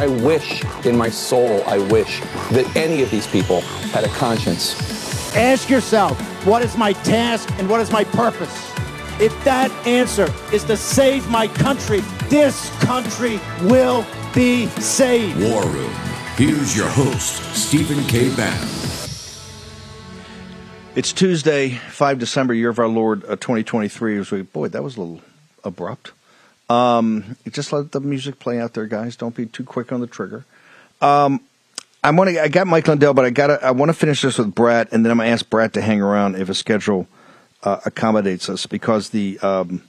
I wish in my soul, I wish that any of these people had a conscience. Ask yourself, what is my task and what is my purpose? If that answer is to save my country, this country will be saved. War Room. Here's your host, Stephen K. Bannon. It's Tuesday, 5 December, year of our Lord, uh, 2023. As we, boy, that was a little abrupt. Um, just let the music play out there, guys. Don't be too quick on the trigger. Um, I want to. I got Mike Lindell, but I got. I want to finish this with Brat, and then I'm going to ask Brat to hang around if a schedule uh, accommodates us, because the um,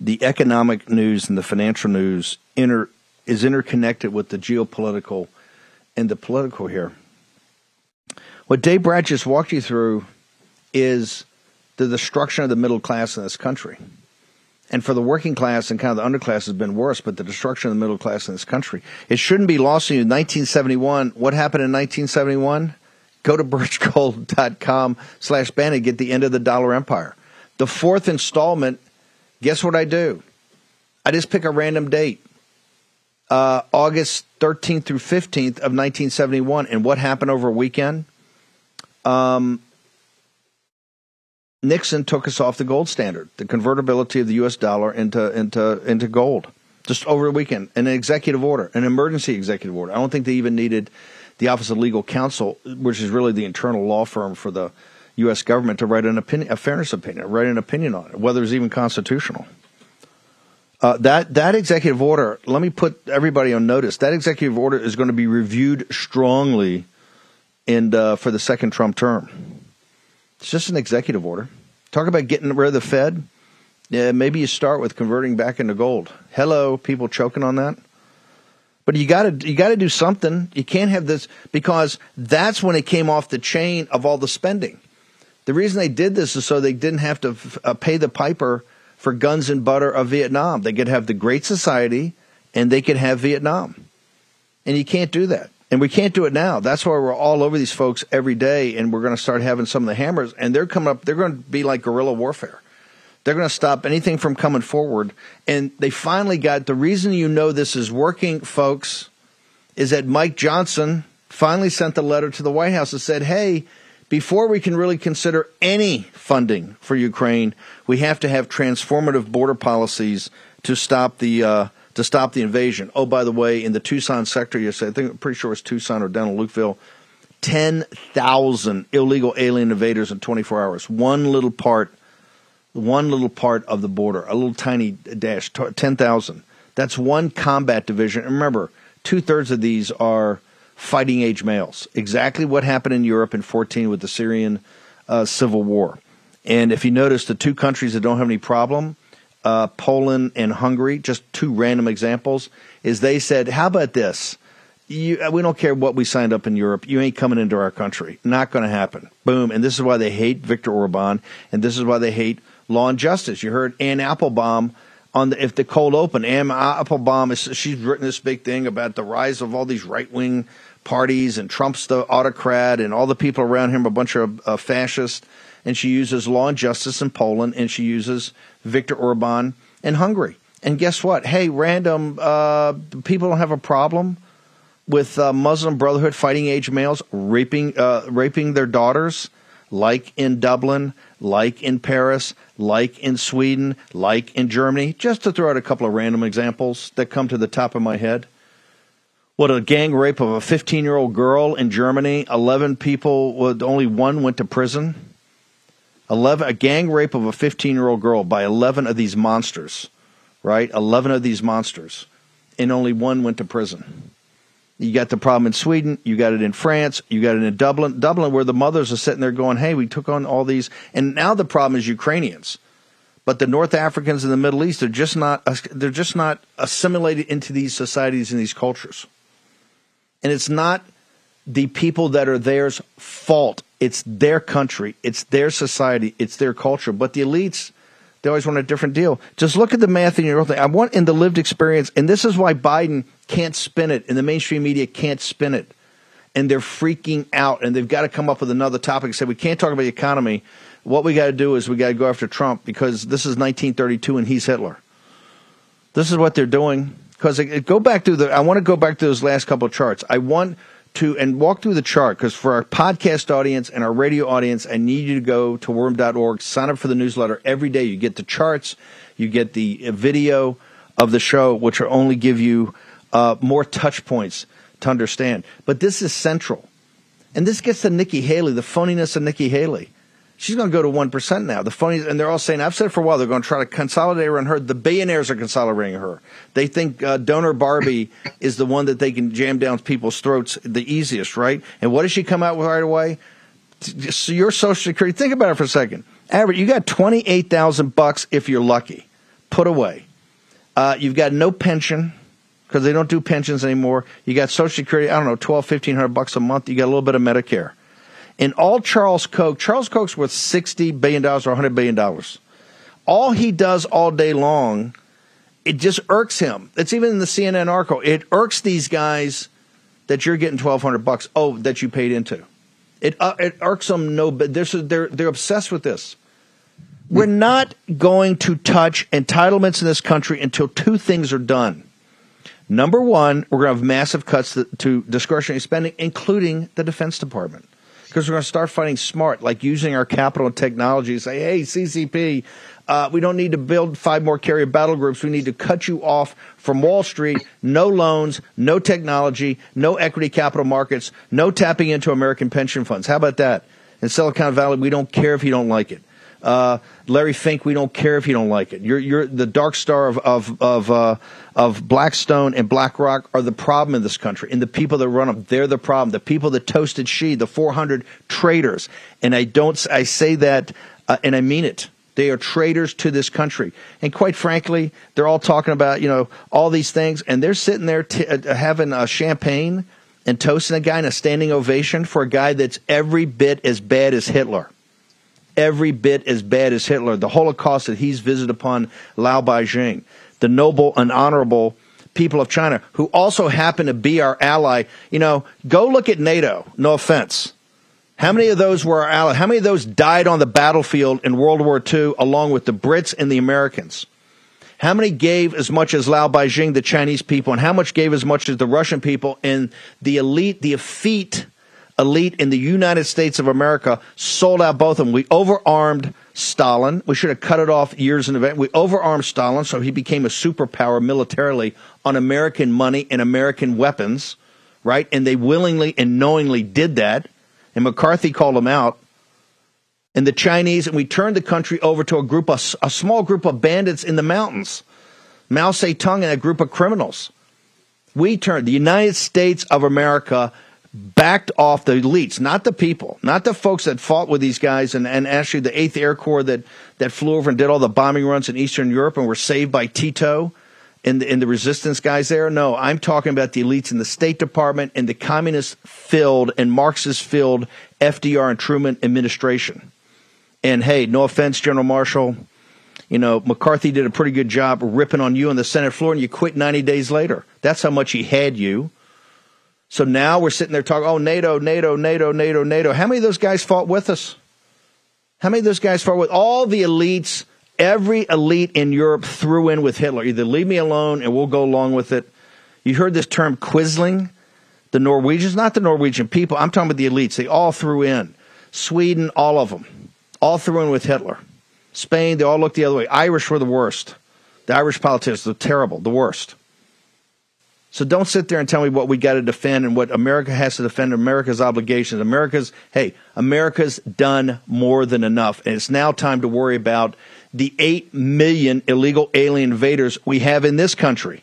the economic news and the financial news inter is interconnected with the geopolitical and the political here. What Dave Brat just walked you through is the destruction of the middle class in this country. And for the working class and kind of the underclass has been worse, but the destruction of the middle class in this country. It shouldn't be lost to you. 1971, what happened in 1971? Go to birchgold.com slash Bannon, get the end of the dollar empire. The fourth installment, guess what I do? I just pick a random date. Uh, August 13th through 15th of 1971. And what happened over a weekend? Um, Nixon took us off the gold standard, the convertibility of the U.S. dollar into into into gold, just over the weekend. An executive order, an emergency executive order. I don't think they even needed the Office of Legal Counsel, which is really the internal law firm for the U.S. government, to write an opinion, a fairness opinion, write an opinion on it, whether it's even constitutional. Uh, that that executive order. Let me put everybody on notice. That executive order is going to be reviewed strongly, in uh, for the second Trump term. It's just an executive order. Talk about getting rid of the Fed. Yeah, maybe you start with converting back into gold. Hello, people choking on that. But you got to you got to do something. You can't have this because that's when it came off the chain of all the spending. The reason they did this is so they didn't have to uh, pay the piper for guns and butter of Vietnam. They could have the Great Society and they could have Vietnam. And you can't do that. And we can't do it now. That's why we're all over these folks every day, and we're going to start having some of the hammers, and they're coming up. They're going to be like guerrilla warfare. They're going to stop anything from coming forward. And they finally got the reason you know this is working, folks, is that Mike Johnson finally sent the letter to the White House and said, "Hey, before we can really consider any funding for Ukraine, we have to have transformative border policies to stop the." Uh, to stop the invasion. Oh, by the way, in the Tucson sector, you said, I think I'm pretty sure it's Tucson or down in Lukeville, 10,000 illegal alien invaders in 24 hours. One little part, one little part of the border, a little tiny dash, 10,000. That's one combat division. And remember, two thirds of these are fighting age males. Exactly what happened in Europe in 14 with the Syrian uh, civil war. And if you notice, the two countries that don't have any problem uh, Poland and Hungary, just two random examples, is they said, "How about this? You, uh, we don't care what we signed up in Europe. You ain't coming into our country. Not going to happen." Boom. And this is why they hate Viktor Orban, and this is why they hate law and justice. You heard Anne Applebaum on the, if the cold open. Anne Applebaum is she's written this big thing about the rise of all these right wing parties and Trump's the autocrat and all the people around him are a bunch of uh, fascists. And she uses law and justice in Poland, and she uses Viktor Orban in Hungary. And guess what? Hey, random uh, people don't have a problem with uh, Muslim Brotherhood fighting age males raping uh, raping their daughters, like in Dublin, like in Paris, like in Sweden, like in Germany. Just to throw out a couple of random examples that come to the top of my head. What a gang rape of a 15 year old girl in Germany. 11 people, only one went to prison. 11, a gang rape of a 15 year old girl by 11 of these monsters, right? 11 of these monsters, and only one went to prison. You got the problem in Sweden, you got it in France, you got it in Dublin, Dublin, where the mothers are sitting there going, "Hey, we took on all these," and now the problem is Ukrainians, but the North Africans in the Middle East are just not they're just not assimilated into these societies and these cultures, and it's not the people that are theirs fault. It's their country, it's their society, it's their culture. But the elites, they always want a different deal. Just look at the math in your own thing. I want in the lived experience, and this is why Biden can't spin it, and the mainstream media can't spin it. And they're freaking out, and they've got to come up with another topic and say, we can't talk about the economy. What we got to do is we got to go after Trump because this is 1932 and he's Hitler. This is what they're doing. Because go back to the, I want to go back to those last couple charts. I want to and walk through the chart because for our podcast audience and our radio audience, I need you to go to warroom.org, sign up for the newsletter every day. You get the charts, you get the video of the show, which will only give you uh, more touch points to understand. But this is central. And this gets to Nikki Haley, the phoniness of Nikki Haley. She's going to go to 1% now. The funny, and they're all saying, I've said it for a while, they're going to try to consolidate around her. The billionaires are consolidating her. They think uh, donor Barbie is the one that they can jam down people's throats the easiest, right? And what does she come out with right away? So your Social Security, think about it for a second. Average, you got 28,000 bucks if you're lucky, put away. Uh, you've got no pension because they don't do pensions anymore. You got Social Security, I don't know, 12, 1500 bucks a month. You got a little bit of Medicare. And all Charles Koch, Charles Koch's worth $60 billion or $100 billion. All he does all day long, it just irks him. It's even in the CNN article. It irks these guys that you're getting 1200 bucks, oh, that you paid into. It, uh, it irks them no, but they're, they're, they're obsessed with this. We're not going to touch entitlements in this country until two things are done. Number one, we're going to have massive cuts to discretionary spending, including the Defense Department because we're going to start fighting smart, like using our capital and technology to say, hey, CCP, uh, we don't need to build five more carrier battle groups. We need to cut you off from Wall Street. No loans, no technology, no equity capital markets, no tapping into American pension funds. How about that? In Silicon Valley, we don't care if you don't like it. Uh, Larry Fink, we don't care if you don't like it. You're, you're the dark star of of of, uh, of Blackstone and BlackRock are the problem in this country, and the people that run them, they're the problem. The people that toasted Xi, the 400 traitors, and I don't, I say that, uh, and I mean it. They are traitors to this country, and quite frankly, they're all talking about you know all these things, and they're sitting there t- uh, having a champagne and toasting a guy in a standing ovation for a guy that's every bit as bad as Hitler every bit as bad as Hitler. The Holocaust that he's visited upon Lao Baixing, the noble and honorable people of China, who also happen to be our ally. You know, go look at NATO. No offense. How many of those were our allies? How many of those died on the battlefield in World War II along with the Brits and the Americans? How many gave as much as Lao Baixing, the Chinese people, and how much gave as much as the Russian people and the elite, the effete elite in the United States of America sold out both of them. We overarmed Stalin. We should have cut it off years in advance. We overarmed Stalin so he became a superpower militarily on American money and American weapons, right? And they willingly and knowingly did that. And McCarthy called them out. And the Chinese, and we turned the country over to a group, of, a small group of bandits in the mountains. Mao Zedong and a group of criminals. We turned the United States of America backed off the elites, not the people, not the folks that fought with these guys and, and actually the 8th Air Corps that, that flew over and did all the bombing runs in Eastern Europe and were saved by Tito and the, and the resistance guys there. No, I'm talking about the elites in the State Department and the communist filled and Marxist filled FDR and Truman administration. And hey, no offense, General Marshall. You know, McCarthy did a pretty good job ripping on you on the Senate floor and you quit 90 days later. That's how much he had you. So now we're sitting there talking, oh, NATO, NATO, NATO, NATO, NATO. How many of those guys fought with us? How many of those guys fought with all the elites? Every elite in Europe threw in with Hitler. Either leave me alone and we'll go along with it. You heard this term quisling? The Norwegians, not the Norwegian people. I'm talking about the elites. They all threw in. Sweden, all of them. All threw in with Hitler. Spain, they all looked the other way. Irish were the worst. The Irish politicians, the terrible, the worst. So don't sit there and tell me what we got to defend and what America has to defend America's obligations. America's, hey, America's done more than enough. And it's now time to worry about the 8 million illegal alien invaders we have in this country.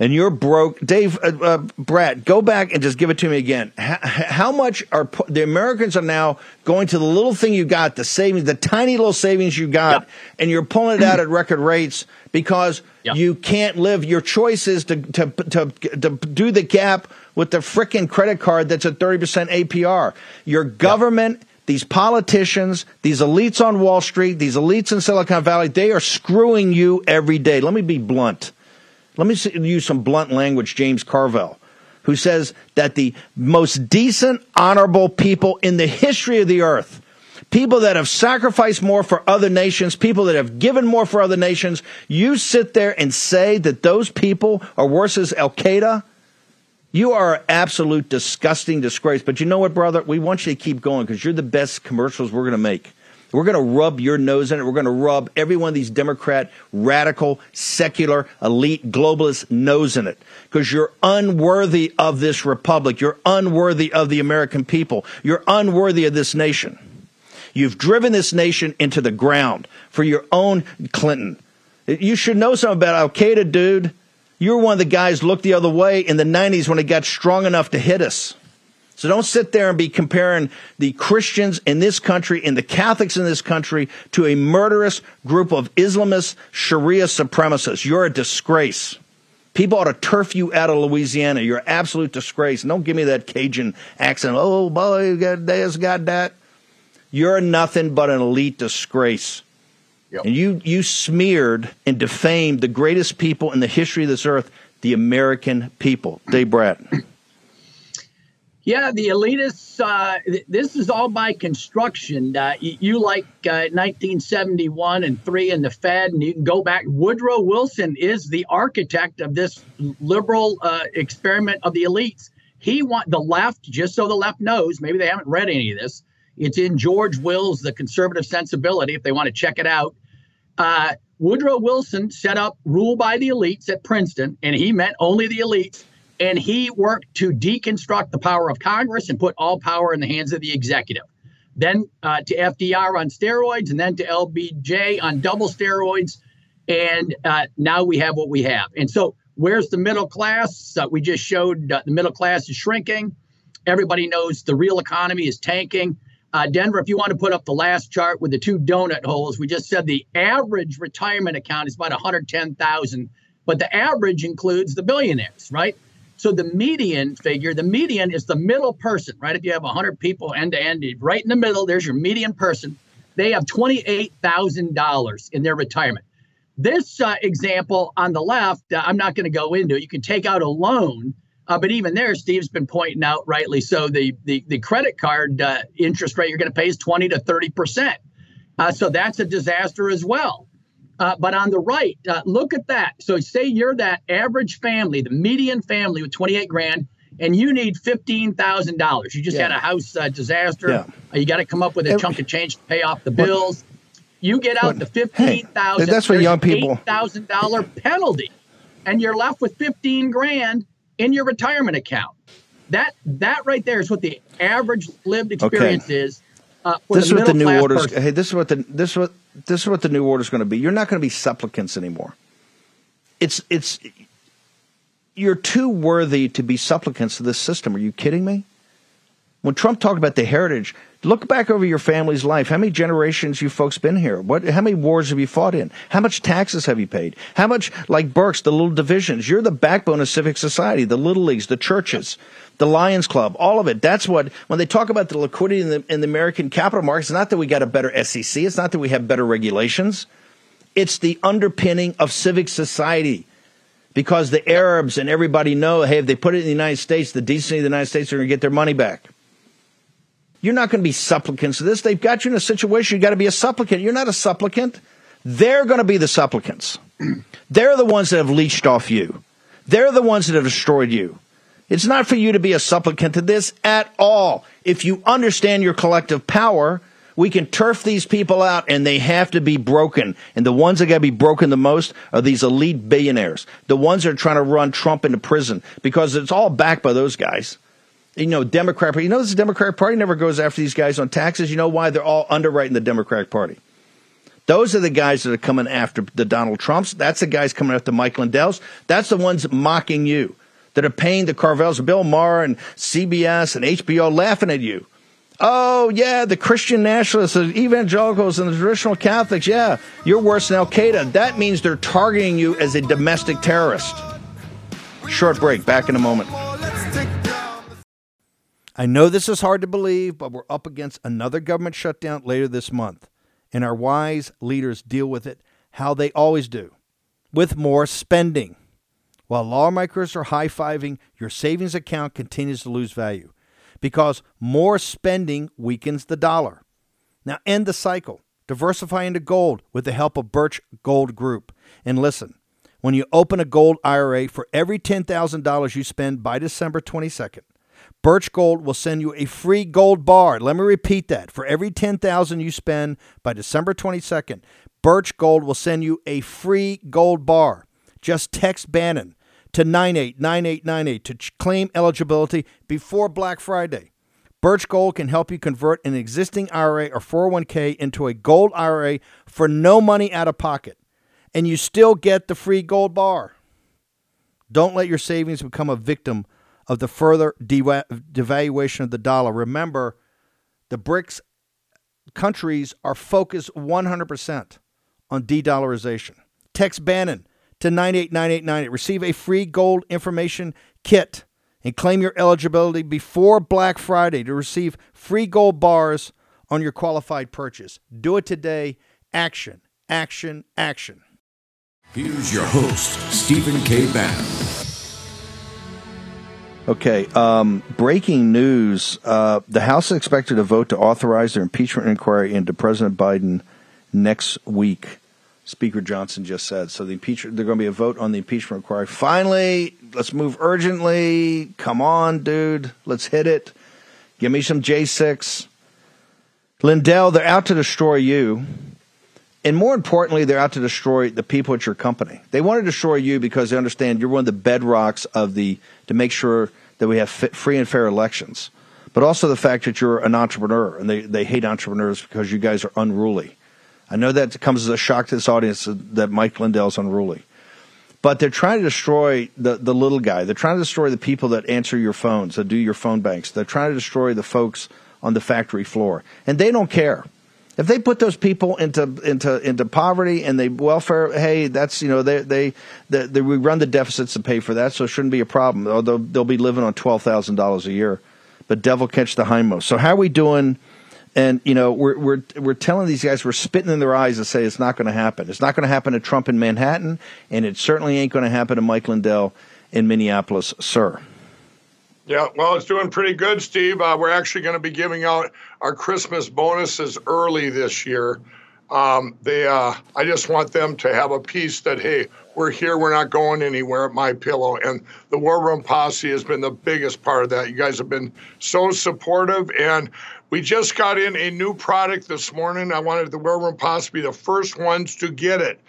And you're broke, Dave, uh, uh, Brat, go back and just give it to me again. How, how much are the Americans are now going to the little thing you got, the savings, the tiny little savings you got, yep. and you're pulling it out at record rates because yep. you can't live. Your choice is to, to, to, to do the gap with the frickin' credit card that's at 30% APR. Your government. Yep these politicians, these elites on Wall Street, these elites in Silicon Valley, they are screwing you every day. Let me be blunt. Let me use some blunt language, James Carville, who says that the most decent, honorable people in the history of the earth, people that have sacrificed more for other nations, people that have given more for other nations, you sit there and say that those people are worse as Al Qaeda? You are absolute disgusting disgrace. But you know what, brother? We want you to keep going because you're the best commercials we're going to make. We're going to rub your nose in it. We're going to rub every one of these Democrat, radical, secular, elite, globalist nose in it because you're unworthy of this republic. You're unworthy of the American people. You're unworthy of this nation. You've driven this nation into the ground for your own Clinton. You should know something about Al Qaeda, dude. You were one of the guys looked the other way in the 90s when it got strong enough to hit us. So don't sit there and be comparing the Christians in this country and the Catholics in this country to a murderous group of Islamist Sharia supremacists. You're a disgrace. People ought to turf you out of Louisiana. You're an absolute disgrace. And don't give me that Cajun accent. Oh, boy, you got this, got that. You're nothing but an elite disgrace. Yep. And you, you smeared and defamed the greatest people in the history of this earth, the American people. Dave Brat. Yeah, the elitists, uh, this is all by construction. Uh, you, you, like uh, 1971 and 3 and the Fed, and you can go back. Woodrow Wilson is the architect of this liberal uh, experiment of the elites. He want the left, just so the left knows, maybe they haven't read any of this. It's in George Will's The Conservative Sensibility, if they want to check it out. Uh, Woodrow Wilson set up rule by the elites at Princeton, and he meant only the elites and he worked to deconstruct the power of Congress and put all power in the hands of the executive. Then uh, to FDR on steroids, and then to LBJ on double steroids. And uh, now we have what we have. And so, where's the middle class? Uh, we just showed uh, the middle class is shrinking. Everybody knows the real economy is tanking. Uh, Denver, if you want to put up the last chart with the two donut holes, we just said the average retirement account is about 110,000, but the average includes the billionaires, right? So the median figure, the median is the middle person, right? If you have 100 people end to end, right in the middle, there's your median person. They have $28,000 in their retirement. This uh, example on the left, uh, I'm not going to go into. You can take out a loan, uh, but even there, Steve's been pointing out rightly so the the, the credit card uh, interest rate you're going to pay is 20 to 30 percent. Uh, so that's a disaster as well. Uh, but on the right, uh, look at that. So say you're that average family, the median family with 28 grand, and you need $15,000. You just yeah. had a house uh, disaster. Yeah. Uh, you got to come up with a chunk of change to pay off the bills. You get out the 15000 hey, That's for young people. $8,000 penalty, and you're left with 15 grand in your retirement account. That that right there is what the average lived experience okay. is. Uh, this is what the new orders. Person. Hey, this is what the this is what this is what the new order is going to be. You're not going to be supplicants anymore. It's it's you're too worthy to be supplicants to this system. Are you kidding me? When Trump talked about the heritage, look back over your family's life. How many generations you folks been here? What? How many wars have you fought in? How much taxes have you paid? How much, like Burke's, the little divisions? You're the backbone of civic society, the little leagues, the churches the Lions Club, all of it. That's what, when they talk about the liquidity in the, in the American capital markets, it's not that we got a better SEC, it's not that we have better regulations. It's the underpinning of civic society. Because the Arabs and everybody know, hey, if they put it in the United States, the decency of the United States are going to get their money back. You're not going to be supplicants to this. They've got you in a situation you've got to be a supplicant. You're not a supplicant. They're going to be the supplicants. They're the ones that have leached off you. They're the ones that have destroyed you. It's not for you to be a supplicant to this at all. If you understand your collective power, we can turf these people out and they have to be broken. And the ones that got to be broken the most are these elite billionaires, the ones that are trying to run Trump into prison because it's all backed by those guys. You know, Democrat, you know, this Democratic Party never goes after these guys on taxes. You know why? They're all underwriting the Democratic Party. Those are the guys that are coming after the Donald Trumps. That's the guys coming after Mike Lindell's. That's the ones mocking you, that are paying the Carvilles, Bill Maher and CBS and HBO laughing at you. Oh, yeah, the Christian nationalists, the evangelicals, and the traditional Catholics. Yeah, you're worse than Al Qaeda. That means they're targeting you as a domestic terrorist. Short break. Back in a moment. I know this is hard to believe, but we're up against another government shutdown later this month, and our wise leaders deal with it how they always do with more spending. While lawmakers are high fiving, your savings account continues to lose value because more spending weakens the dollar. Now, end the cycle. Diversify into gold with the help of Birch Gold Group. And listen, when you open a gold IRA for every $10,000 you spend by December 22nd, Birch Gold will send you a free gold bar. Let me repeat that. For every 10,000 you spend by December 22nd, Birch Gold will send you a free gold bar. Just text Bannon to 989898 to claim eligibility before Black Friday. Birch Gold can help you convert an existing IRA or 401k into a gold IRA for no money out of pocket, and you still get the free gold bar. Don't let your savings become a victim of the further devaluation of the dollar. Remember, the BRICS countries are focused 100% on de dollarization. Text Bannon to 989898. Receive a free gold information kit and claim your eligibility before Black Friday to receive free gold bars on your qualified purchase. Do it today. Action, action, action. Here's your host, Stephen K. Bannon. Okay, um, breaking news. Uh, the House is expected to vote to authorize their impeachment inquiry into President Biden next week. Speaker Johnson just said. So the impeachment, there's going to be a vote on the impeachment inquiry. Finally, let's move urgently. Come on, dude. Let's hit it. Give me some J6. Lindell, they're out to destroy you. And more importantly, they're out to destroy the people at your company. They want to destroy you because they understand you're one of the bedrocks of the to make sure that we have free and fair elections. But also the fact that you're an entrepreneur and they, they hate entrepreneurs because you guys are unruly. I know that comes as a shock to this audience that Mike Lindell's unruly. But they're trying to destroy the, the little guy. They're trying to destroy the people that answer your phones, that do your phone banks. They're trying to destroy the folks on the factory floor. And they don't care. If they put those people into into into poverty and they welfare, hey, that's you know they they, they, they we run the deficits to pay for that, so it shouldn't be a problem. Although they'll be living on twelve thousand dollars a year, but devil catch the hindmost. So how are we doing? And you know, we're we're we're telling these guys we're spitting in their eyes and say it's not going to happen. It's not going to happen to Trump in Manhattan, and it certainly ain't going to happen to Mike Lindell in Minneapolis, sir. Yeah, well, it's doing pretty good, Steve. Uh, we're actually going to be giving out our Christmas bonuses early this year. Um, they, uh, I just want them to have a piece that hey, we're here, we're not going anywhere at my pillow. And the War Room Posse has been the biggest part of that. You guys have been so supportive, and we just got in a new product this morning. I wanted the War Room Posse to be the first ones to get it.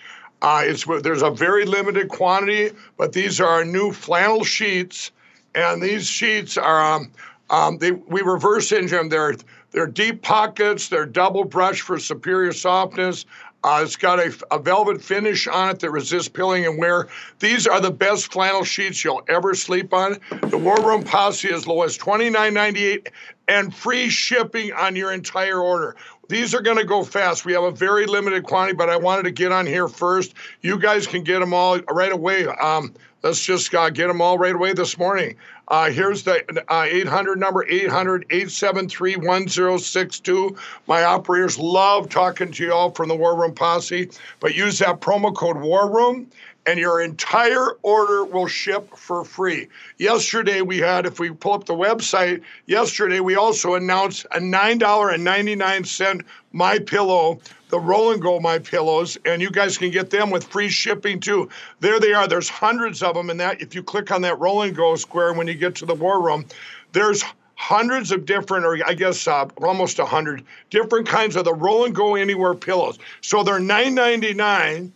Uh, it's there's a very limited quantity, but these are our new flannel sheets and these sheets are um, um, they, we reverse engineer them. They're they're deep pockets. They're double brush for superior softness. Uh, it's got a, a, velvet finish on it that resists pilling and wear. These are the best flannel sheets you'll ever sleep on. The War Room Posse is low as $29.98 and free shipping on your entire order. These are going to go fast. We have a very limited quantity, but I wanted to get on here first. You guys can get them all right away. Um, Let's just uh, get them all right away this morning. Uh, here's the uh, 800 number 800 873 1062. My operators love talking to you all from the War Room Posse, but use that promo code War Room and your entire order will ship for free. Yesterday we had, if we pull up the website, yesterday we also announced a $9.99 My Pillow the Roll and Go My Pillows, and you guys can get them with free shipping too. There they are. There's hundreds of them in that. If you click on that Roll and Go square when you get to the War Room, there's hundreds of different, or I guess uh, almost a hundred different kinds of the Roll and Go Anywhere pillows. So they're $9.99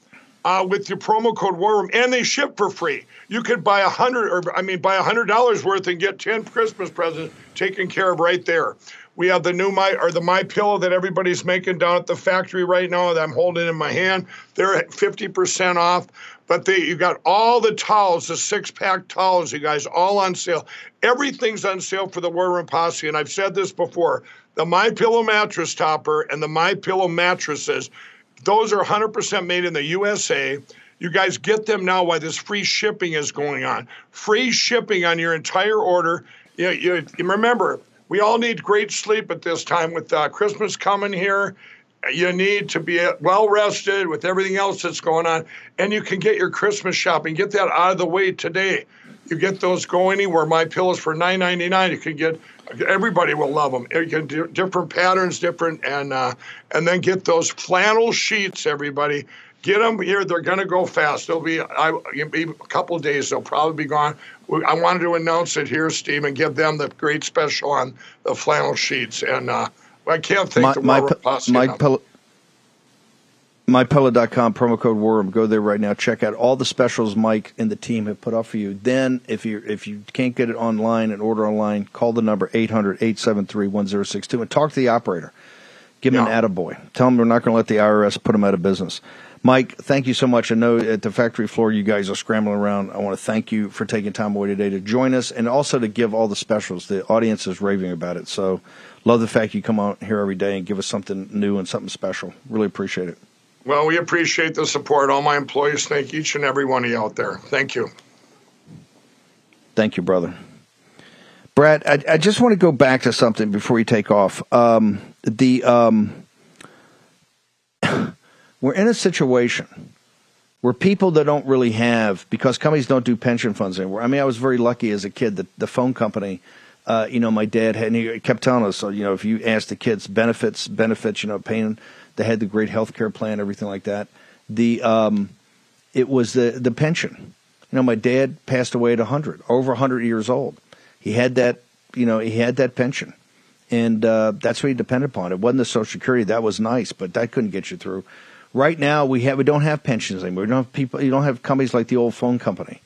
uh, with your promo code War Room, and they ship for free. You could buy a hundred, or I mean, buy a hundred dollars worth and get ten Christmas presents taken care of right there. We have the new my or the my pillow that everybody's making down at the factory right now that I'm holding in my hand. They're at 50% off. But they you got all the towels, the six pack towels, you guys, all on sale. Everything's on sale for the War Room Posse. And I've said this before: the My Pillow mattress topper and the My Pillow mattresses, those are 100% made in the USA. You guys get them now while this free shipping is going on. Free shipping on your entire order. You, you, you remember, we all need great sleep at this time with uh, Christmas coming here you need to be well rested with everything else that's going on, and you can get your Christmas shopping. Get that out of the way today. You get those go anywhere. My pillows for nine ninety nine. You can get. Everybody will love them. You can do different patterns, different, and uh, and then get those flannel sheets. Everybody, get them here. They're going to go fast. They'll be, I, be a couple of days. They'll probably be gone. I wanted to announce it here, Steve, and give them the great special on the flannel sheets. And uh, I can't think my, the my, my, MyPillow.com promo code War Room. Go there right now. Check out all the specials Mike and the team have put up for you. Then, if you if you can't get it online and order online, call the number 800-873-1062 and talk to the operator. Give him yeah. an attaboy. Tell him we're not going to let the IRS put him out of business. Mike, thank you so much. I know at the factory floor you guys are scrambling around. I want to thank you for taking time away today to join us and also to give all the specials. The audience is raving about it. So love the fact you come out here every day and give us something new and something special. Really appreciate it. Well, we appreciate the support. All my employees thank each and every one of you out there. Thank you. Thank you, brother. Brat, I, I just want to go back to something before you take off. Um, the um, we're in a situation where people that don't really have because companies don't do pension funds anymore. I mean, I was very lucky as a kid that the phone company uh, you know, my dad had, and he kept telling us, so, you know, if you ask the kids benefits, benefits, you know, paying, they had the great health care plan, everything like that. The, um, it was the, the pension. You know, my dad passed away at 100, over 100 years old. He had that, you know, he had that pension. And uh, that's what he depended upon. It wasn't the Social Security. That was nice, but that couldn't get you through. Right now, we have we don't have pensions anymore. We don't have people. You don't have companies like the old phone company,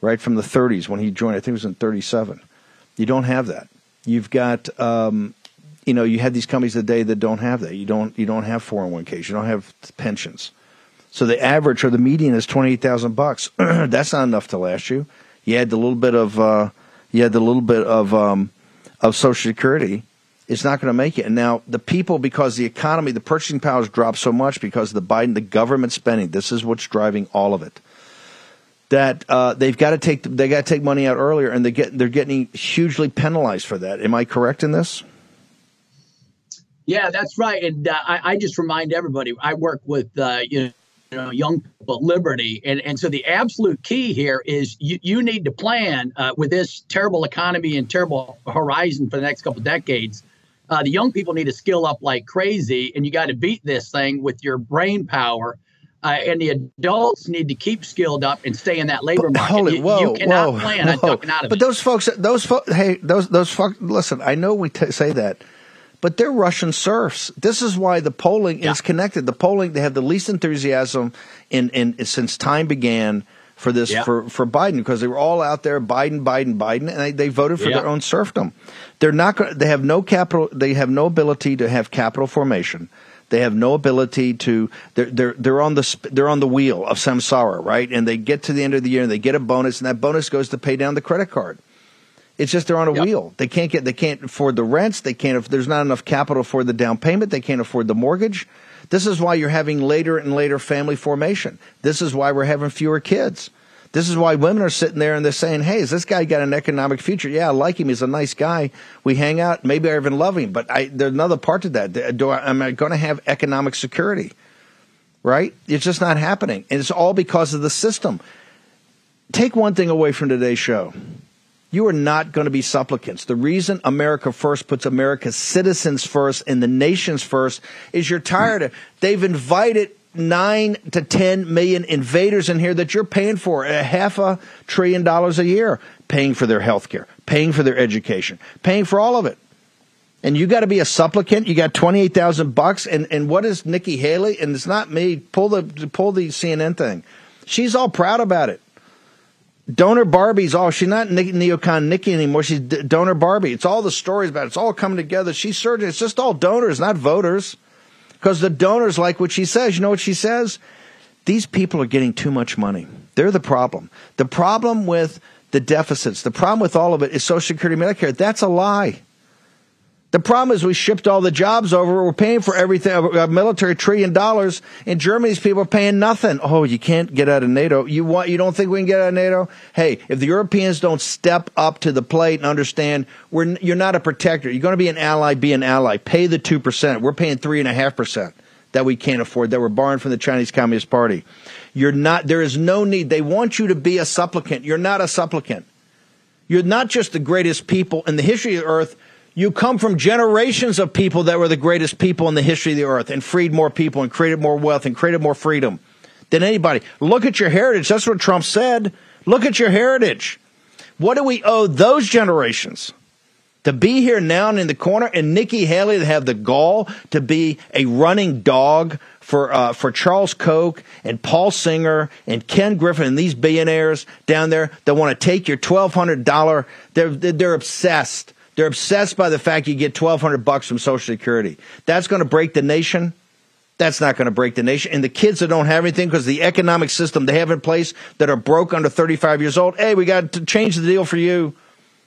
right from the 30s when he joined. I think it was in 37 you don't have that. You've got, um, you know, you have these companies today that don't have that. You don't, you don't have 401ks. You don't have pensions. So the average or the median is twenty eight thousand bucks. That's not enough to last you. You had the little bit of, uh, you had the little bit of um, of Social Security. It's not going to make it. And now the people, because the economy, the purchasing power has dropped so much because of the Biden, the government spending. This is what's driving all of it that uh, they've got to take they got to take money out earlier, and they get they're getting hugely penalized for that. Am I correct in this? Yeah, that's right. And uh, I, I, just remind everybody, I work with uh, you know young people at Liberty, and and so the absolute key here is you you need to plan uh, with this terrible economy and terrible horizon for the next couple decades. Uh, the young people need to skill up like crazy, and you got to beat this thing with your brain power uh, and the adults need to keep skilled up and stay in that labor market. Holy, whoa, you, you cannot whoa, plan on ducking out of but it. But those folks, those folks, hey, those those folks. Listen, I know we t- say that, but they're Russian serfs. This is why the polling yeah. is connected. The polling, they have the least enthusiasm in, in since time began for this yeah. for for Biden because they were all out there Biden, Biden, Biden, and they, they voted for yeah. their own serfdom. They're not. They have no capital. They have no ability to have capital formation. They have no ability to. They're they're they're on the they're on the wheel of samsara, right? And they get to the end of the year and they get a bonus, and that bonus goes to pay down the credit card. It's just they're on a yep. wheel. They can't get. They can't afford the rents. They can't. There's not enough capital for the down payment. They can't afford the mortgage. This is why you're having later and later family formation. This is why we're having fewer kids. This is why women are sitting there and they're saying, "Hey, has this guy got an economic future? Yeah, I like him. He's a nice guy. We hang out. Maybe I even love him. But I, there's another part to that. Do I, am I going to have economic security? Right? It's just not happening, and it's all because of the system. Take one thing away from today's show. You are not going to be supplicants. The reason America First puts America's citizens first and the nations first is you're tired of. They've invited nine to 10 million invaders in here that you're paying for a half a trillion dollars a year, paying for their health care, paying for their education, paying for all of it. and you got to be a supplicant. You got twenty eight thousand bucks, and and what is Nikki Haley? And it's not me. Pull the pull the CNN thing. She's all proud about it. Donor Barbie's all. She's not neocon Nikki anymore. She's donor Barbie. It's all the stories about it. It's all coming together. She's certain it's just all donors, not voters, because the donors like what she says. You know what she says? These people are getting too much money. They're the problem. The problem with the deficits, the problem with all of it is Social Security, and Medicare. That's a lie. The problem is we shipped all the jobs over. We're paying for everything, a military trillion dollars. In Germany, these people are paying nothing. Oh, you can't get out of NATO. You want, you don't think we can get out of NATO? Hey, if the Europeans don't step up to the plate and understand we're, you're not a protector. You're going to be an ally, be an ally. Pay the 2%. We're paying 3.5% that we can't afford, that we're borrowing from the Chinese Communist Party. You're not, there is no need. They want you to be a supplicant. You're not a supplicant. You're not just the greatest people in the history of earth you come from generations of people that were the greatest people in the history of the earth and freed more people and created more wealth and created more freedom than anybody. Look at your heritage. That's what Trump said. Look at your heritage. What do we owe those generations? To be here now and in the corner, and Nikki Haley to have the gall to be a running dog for uh, for Charles Koch and Paul Singer and Ken Griffin and these billionaires down there that want to take your twelve hundred dollar. They're they're obsessed they're obsessed by the fact you get 1200 bucks from Social Security. That's going to break the nation. That's not going to break the nation. And the kids that don't have anything because the economic system they have in place that are broke under 35 years old, hey, we got to change the deal for you.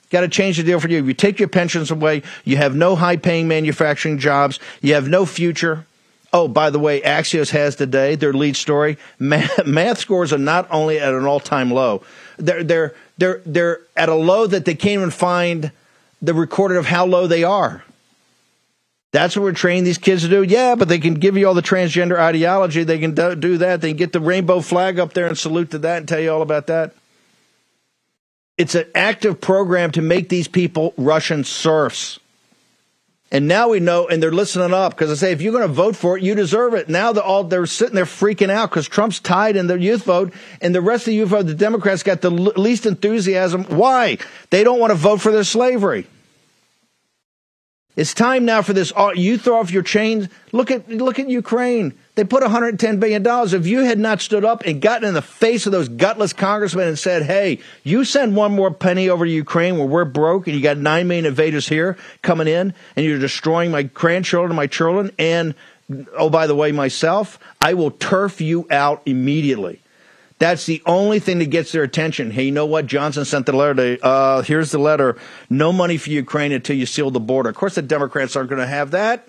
Got to change the deal for you. You take your pensions away. You have no high paying manufacturing jobs. You have no future. Oh, by the way, Axios has today their lead story. Math, math scores are not only at an all time low, they're, they're, they're, they're at a low that they can't even find the recorded of how low they are. That's what we're training these kids to do. Yeah, but they can give you all the transgender ideology. They can do that. They can get the rainbow flag up there and salute to that and tell you all about that. It's an active program to make these people Russian serfs. And now we know, and they're listening up because I say, if you're going to vote for it, you deserve it. Now they're all they're sitting there freaking out because Trump's tied in the youth vote, and the rest of the youth vote, the Democrats got the least enthusiasm. Why? They don't want to vote for their slavery. It's time now for this. Uh, you throw off your chains. Look at look at Ukraine. They put 110 billion dollars. If you had not stood up and gotten in the face of those gutless congressmen and said, "Hey, you send one more penny over to Ukraine where we're broke, and you got nine million invaders here coming in, and you're destroying my grandchildren, my children, and oh by the way, myself, I will turf you out immediately." That's the only thing that gets their attention. Hey, you know what? Johnson sent the letter. To, uh, here's the letter. No money for Ukraine until you seal the border. Of course, the Democrats aren't going to have that.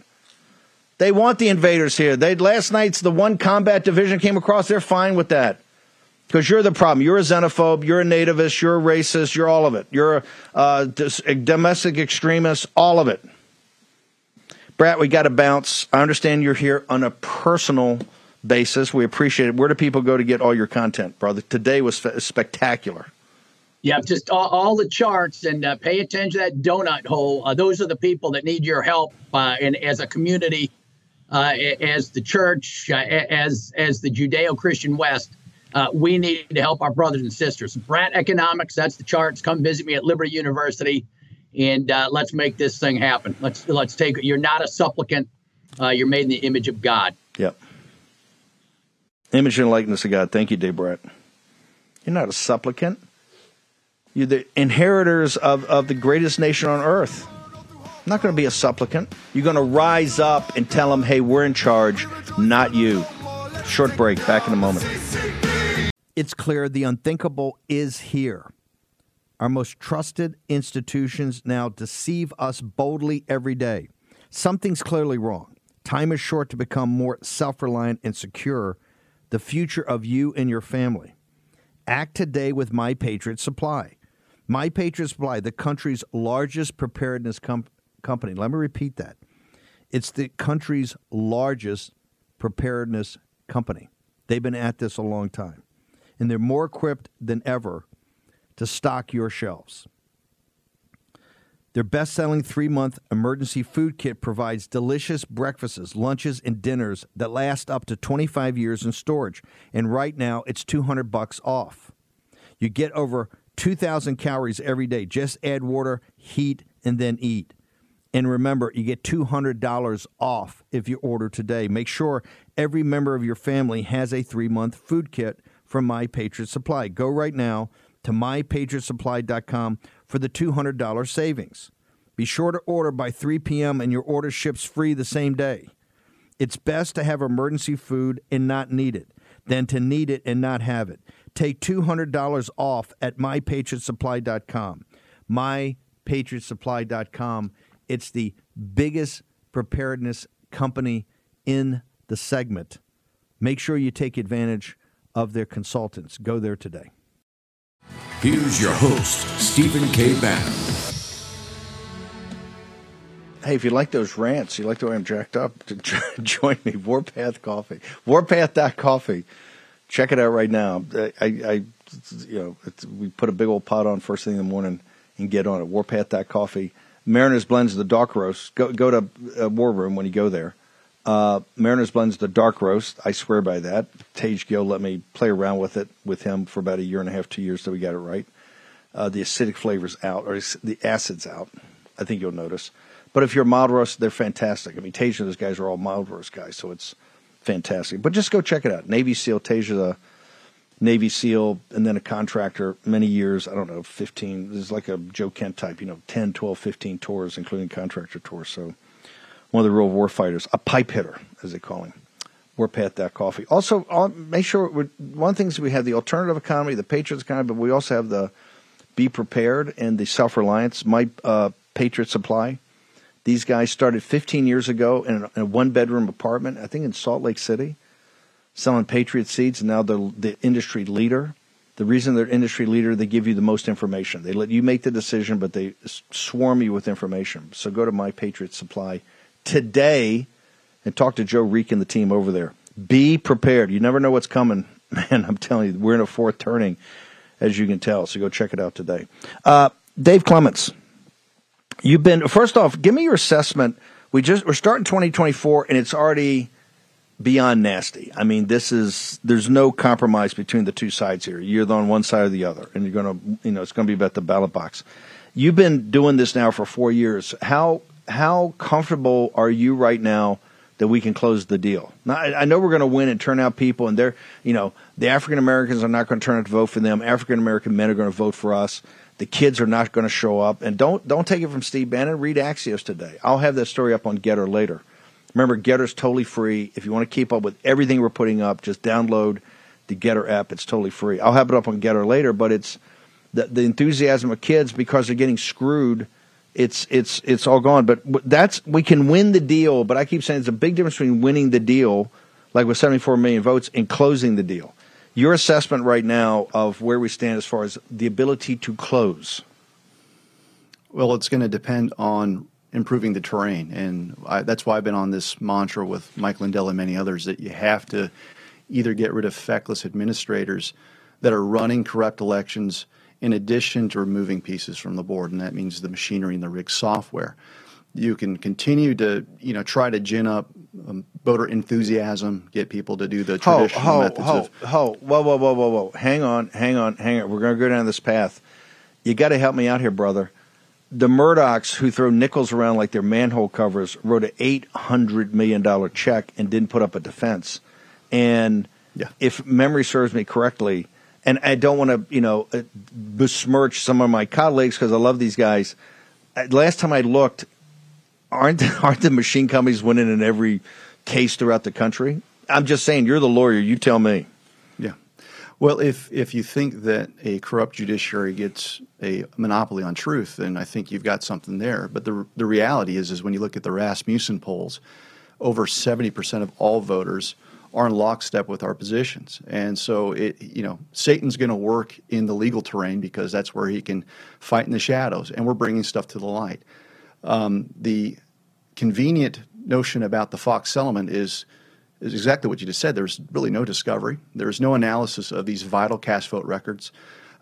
They want the invaders here. They last night's the one combat division came across. They're fine with that because you're the problem. You're a xenophobe. You're a nativist. You're a racist. You're all of it. You're a, a domestic extremist. All of it. Brat, we got to bounce. I understand you're here on a personal basis. We appreciate it. Where do people go to get all your content, brother? Today was spectacular. Yeah, just all, all the charts and uh, pay attention to that donut hole. Uh, those are the people that need your help. Uh, and as a community, uh, as the church, uh, as as the Judeo-Christian West, uh, we need to help our brothers and sisters. Brat Economics, that's the charts. Come visit me at Liberty University, and let's make this thing happen. Let's let's take. You're not a supplicant. you're made in the image of God. Yep. Image and likeness of God. Thank you, Dave Brett. You're not a supplicant. You're the inheritors of, of the greatest nation on earth. Not going to be a supplicant. You're going to rise up and tell them, hey, we're in charge, not you. Short break. Back in a moment. It's clear the unthinkable is here. Our most trusted institutions now deceive us boldly every day. Something's clearly wrong. Time is short to become more self reliant and secure the future of you and your family. Act today with My Patriot Supply. My Patriot Supply, the country's largest preparedness com- company. Let me repeat that. It's the country's largest preparedness company. They've been at this a long time, and they're more equipped than ever to stock your shelves. Their best selling three month emergency food kit provides delicious breakfasts, lunches, and dinners that last up to 25 years in storage. And right now, it's 200 bucks off. You get over 2,000 calories every day. Just add water, heat, and then eat. And remember, you get $200 off if you order today. Make sure every member of your family has a three month food kit from My Patriot Supply. Go right now to mypatriotsupply.com for the $200 savings. Be sure to order by 3 p.m. and your order ships free the same day. It's best to have emergency food and not need it than to need it and not have it. Take $200 off at mypatriotsupply.com. Mypatriotsupply.com. It's the biggest preparedness company in the segment. Make sure you take advantage of their consultants. Go there today. Here's your host, Stephen K. Bannon. Hey, if you like those rants, you like the way I'm jacked up, to join me, Warpath Coffee, Warpath.coffee. Check it out right now. I, I you know, we put a big old pot on first thing in the morning and get on it. Warpath.coffee. Mariners blends the dark roast. Go go to uh, War Room when you go there. Uh, Mariners blends the dark roast. I swear by that. Tage Gill let me play around with it with him for about a year and a half, two years, so we got it right. Uh, the acidic flavors out, or the acids out. I think you'll notice. But if you're mild roast, they're fantastic. I mean, and those guys are all mild roast guys, so it's fantastic. But just go check it out. Navy SEAL, Tage a Navy SEAL, and then a contractor, many years, I don't know, 15. This is like a Joe Kent type, you know, 10, 12, 15 tours, including contractor tours. So one of the real war fighters, a pipe hitter, as they call him. Warpath that coffee. Also, uh, make sure one of the things we have the alternative economy, the Patriots economy, but we also have the Be Prepared and the Self Reliance. My uh, Patriot Supply. These guys started 15 years ago in a, a one bedroom apartment, I think in Salt Lake City, selling Patriot seeds, and now they're the industry leader. The reason they're industry leader, they give you the most information. They let you make the decision, but they swarm you with information. So go to My Patriot Supply today and talk to Joe Reek and the team over there. Be prepared. You never know what's coming. Man, I'm telling you, we're in a fourth turning, as you can tell. So go check it out today. Uh, Dave Clements, you've been first off. Give me your assessment. We just we're starting 2024, and it's already beyond nasty. I mean, this is there's no compromise between the two sides here. You're on one side or the other, and you're going to you know it's going to be about the ballot box. You've been doing this now for four years. How how comfortable are you right now that we can close the deal? Now, I, I know we're going to win and turn out people, and they're, you know, the African Americans are not going to turn out to vote for them. African American men are going to vote for us. The kids are not going to show up. And don't don't take it from Steve Bannon. Read Axios today. I'll have that story up on Gettr later. Remember, Gettr's totally free. If you want to keep up with everything we're putting up, just download the Gettr app. It's totally free. I'll have it up on Gettr later, but it's the, the enthusiasm of kids because they're getting screwed – it's it's it's all gone. But that's we can win the deal. But I keep saying there's a big difference between winning the deal, like with 74 million votes, and closing the deal. Your assessment right now of where we stand as far as the ability to close. Well, it's going to depend on improving the terrain, and I, that's why I've been on this mantra with Mike Lindell and many others that you have to either get rid of feckless administrators that are running corrupt elections in addition to removing pieces from the board, and that means the machinery and the rig software. You can continue to, you know, try to gin up um, voter enthusiasm, get people to do the traditional ho, ho, methods ho, of. Ho, whoa, whoa, whoa, whoa, whoa! Hang on, hang on, hang on. We're going to go down this path. You got to help me out here, brother. The Murdochs, who throw nickels around like they're manhole covers, wrote an eight hundred million dollar check and didn't put up a defense. And yeah. if memory serves me correctly, and I don't want to, you know, uh, besmirch some of my colleagues because I love these guys. Uh, last time I looked, aren't aren't the machine companies winning in every case throughout the country? I'm just saying, you're the lawyer. You tell me. Well, if if you think that a corrupt judiciary gets a monopoly on truth, then I think you've got something there. But the the reality is, is when you look at the Rasmussen polls, over seventy percent of all voters are in lockstep with our positions. And so it you know Satan's going to work in the legal terrain because that's where he can fight in the shadows, and we're bringing stuff to the light. Um, the convenient notion about the Fox settlement is is exactly what you just said. There's really no discovery. There's no analysis of these vital cast vote records.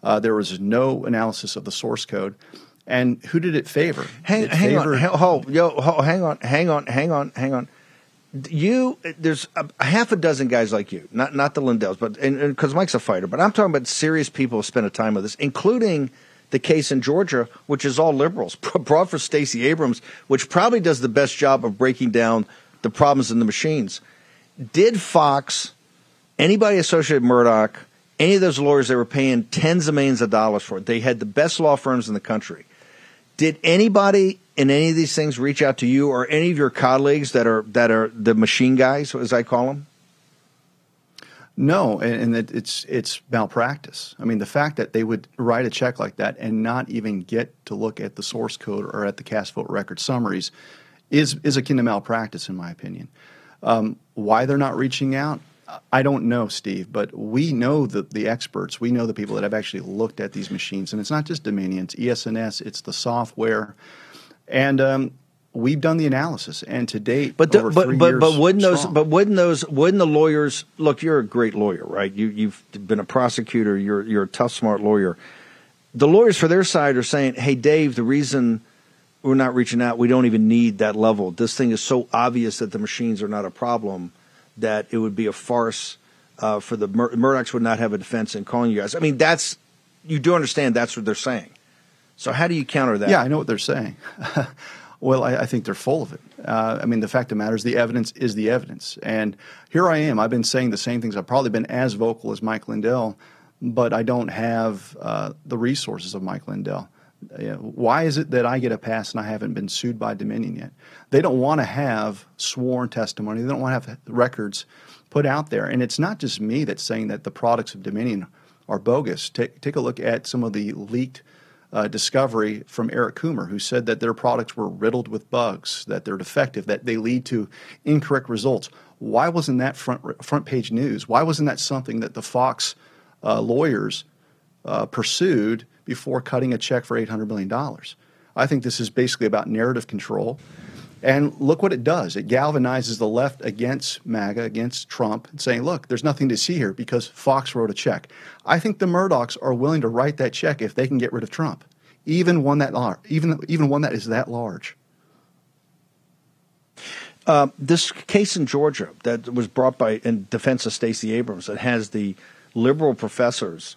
Uh, there was no analysis of the source code. And who did it favor? Hang, it hang favored, on, hang, hold, yo, hold, hang on, hang on, hang on, hang on you there's a, a, half a dozen guys like you, not not the Lindells, but because Mike's a fighter, but I'm talking about serious people who spend a time with this, including the case in Georgia, which is all liberals, brought for Stacey Abrams, which probably does the best job of breaking down the problems in the machines. Did Fox, anybody associated with Murdoch, any of those lawyers they were paying tens of millions of dollars for, they had the best law firms in the country. Did anybody in any of these things reach out to you or any of your colleagues that are that are the machine guys, as I call them? No, and, and it's it's malpractice. I mean, the fact that they would write a check like that and not even get to look at the source code or at the cast vote record summaries is is akin to malpractice, in my opinion. Um, why they're not reaching out, I don't know, Steve. But we know the the experts. We know the people that have actually looked at these machines, and it's not just Dominion, it's ES&S, it's the software, and um, we've done the analysis, and to date, but the, but but but wouldn't those strong. but wouldn't those wouldn't the lawyers look? You're a great lawyer, right? You you've been a prosecutor. You're you're a tough, smart lawyer. The lawyers for their side are saying, "Hey, Dave, the reason." We're not reaching out. We don't even need that level. This thing is so obvious that the machines are not a problem that it would be a farce uh, for the Mur- Murdochs would not have a defense in calling you guys. I mean, that's you do understand that's what they're saying. So how do you counter that? Yeah, I know what they're saying. Well, I, I, think they're full of it. Uh, I mean, the fact of the matter is the evidence is the evidence. And here I am. I've been saying the same things. I've probably been as vocal as Mike Lindell, but I don't have uh, the resources of Mike Lindell. Why is it that I get a pass and I haven't been sued by Dominion yet? They don't want to have sworn testimony. They don't want to have records put out there. And it's not just me that's saying that the products of Dominion are bogus. Take, take a look at some of the leaked – uh, discovery from Eric Coomer, who said that their products were riddled with bugs, that they're defective, that they lead to incorrect results. Why wasn't that front front page news? Why wasn't that something that the Fox uh, lawyers uh, pursued before cutting a check for eight hundred million dollars? I think this is basically about narrative control. And look what it does. It galvanizes the left against MAGA, against Trump, and saying, look, there's nothing to see here because Fox wrote a check. I think the Murdochs are willing to write that check if they can get rid of Trump, even one that large, even, even one that is that large. Uh, this case in Georgia that was brought by in defense of Stacey Abrams that has the liberal professors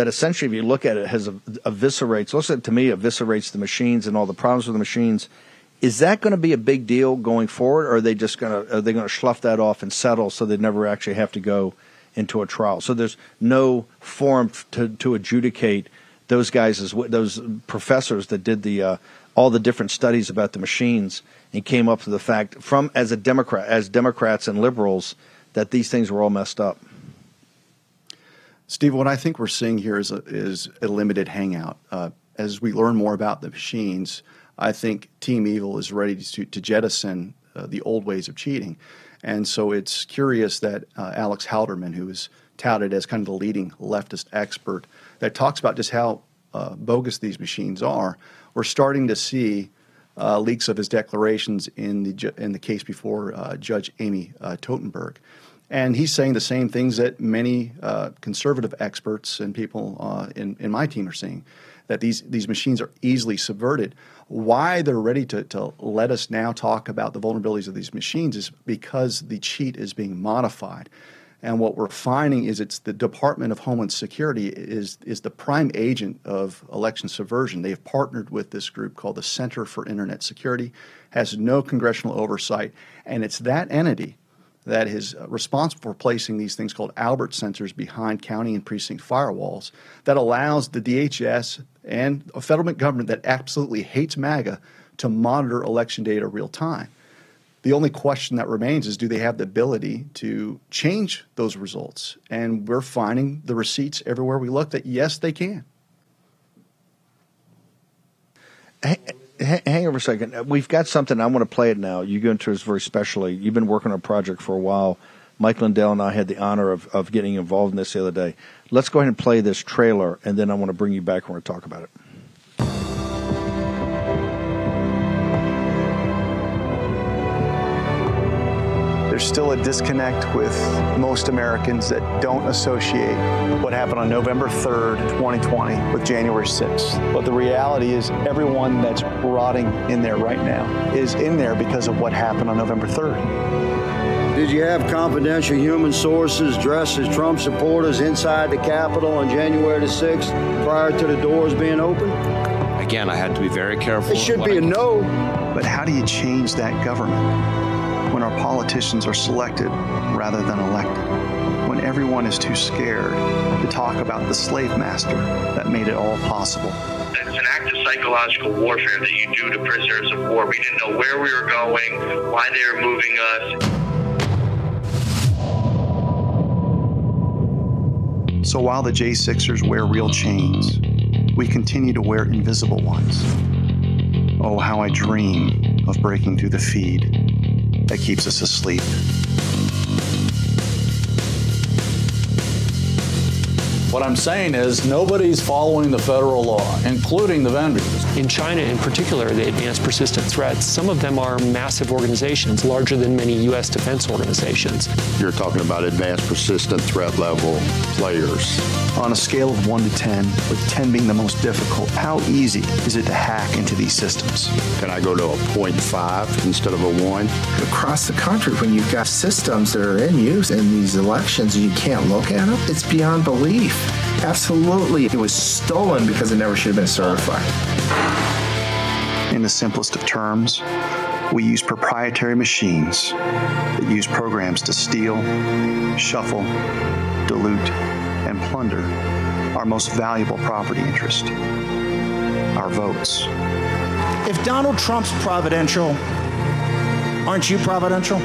that essentially, if you look at it, has eviscerates, looks at to me, eviscerates the machines and all the problems with the machines is that going to be a big deal going forward, or are they just going to are they going to slough that off and settle so they never actually have to go into a trial? So there's no forum to to adjudicate those guys as those professors that did the uh, all the different studies about the machines and came up to the fact from as a Democrat as Democrats and liberals that these things were all messed up. Steve, what I think we're seeing here is a, is a limited hangout. Uh, as we learn more about the machines, I think Team Evil is ready to, to jettison uh, the old ways of cheating. And so it's curious that uh, Alex Halderman, who is touted as kind of the leading leftist expert, that talks about just how uh, bogus these machines are, we're starting to see uh, leaks of his declarations in the ju- in the case before uh, Judge Amy uh, Totenberg. And he's saying the same things that many uh, conservative experts and people uh, in, in my team are seeing that these, these machines are easily subverted. Why they're ready to, to let us now talk about the vulnerabilities of these machines is because the cheat is being modified. And what we're finding is it's the Department of Homeland Security is, is the prime agent of election subversion. They have partnered with this group called the Center for Internet Security, has no congressional oversight, and it's that entity that is uh, responsible for placing these things called Albert sensors behind county and precinct firewalls that allows the DHS and a federal government that absolutely hates MAGA to monitor election data real time. The only question that remains is do they have the ability to change those results? And we're finding the receipts everywhere we look that yes, they can. Hang over a second. Uh, we've got something. I want to play it now. You go into this very specially. You've been working on a project for a while. Mike Lindell and I had the honor of, of getting involved in this the other day. Let's go ahead and play this trailer, and then I want to bring you back and we're going to talk about it. There's still a disconnect with most Americans that don't associate what happened on November 3rd, 2020 with January 6th. But the reality is everyone that's rotting in there right now is in there because of what happened on November 3rd. Did you have confidential human sources dressed as Trump supporters inside the Capitol on January the 6th prior to the doors being open? Again, I had to be very careful. It should be a no. But how do you change that government when our politicians are selected rather than elected? When everyone is too scared to talk about the slave master that made it all possible? It's an act of psychological warfare that you do to prisoners of war. We didn't know where we were going, why they were moving us. So while the J6ers wear real chains, we continue to wear invisible ones. Oh, how I dream of breaking through the feed that keeps us asleep. What I'm saying is nobody's following the federal law, including the vendors. In China, in particular, the advanced persistent threats, some of them are massive organizations, larger than many U.S. defense organizations. You're talking about advanced persistent threat level players. On a scale of 1 to 10, with 10 being the most difficult, how easy is it to hack into these systems? Can I go to a 0.5 instead of a 1? Across the country, when you've got systems that are in use in these elections and you can't look at them, it's beyond belief. Absolutely. It was stolen because it never should have been certified. In the simplest of terms, we use proprietary machines that use programs to steal, shuffle, dilute, and plunder our most valuable property interest our votes. If Donald Trump's providential, aren't you providential?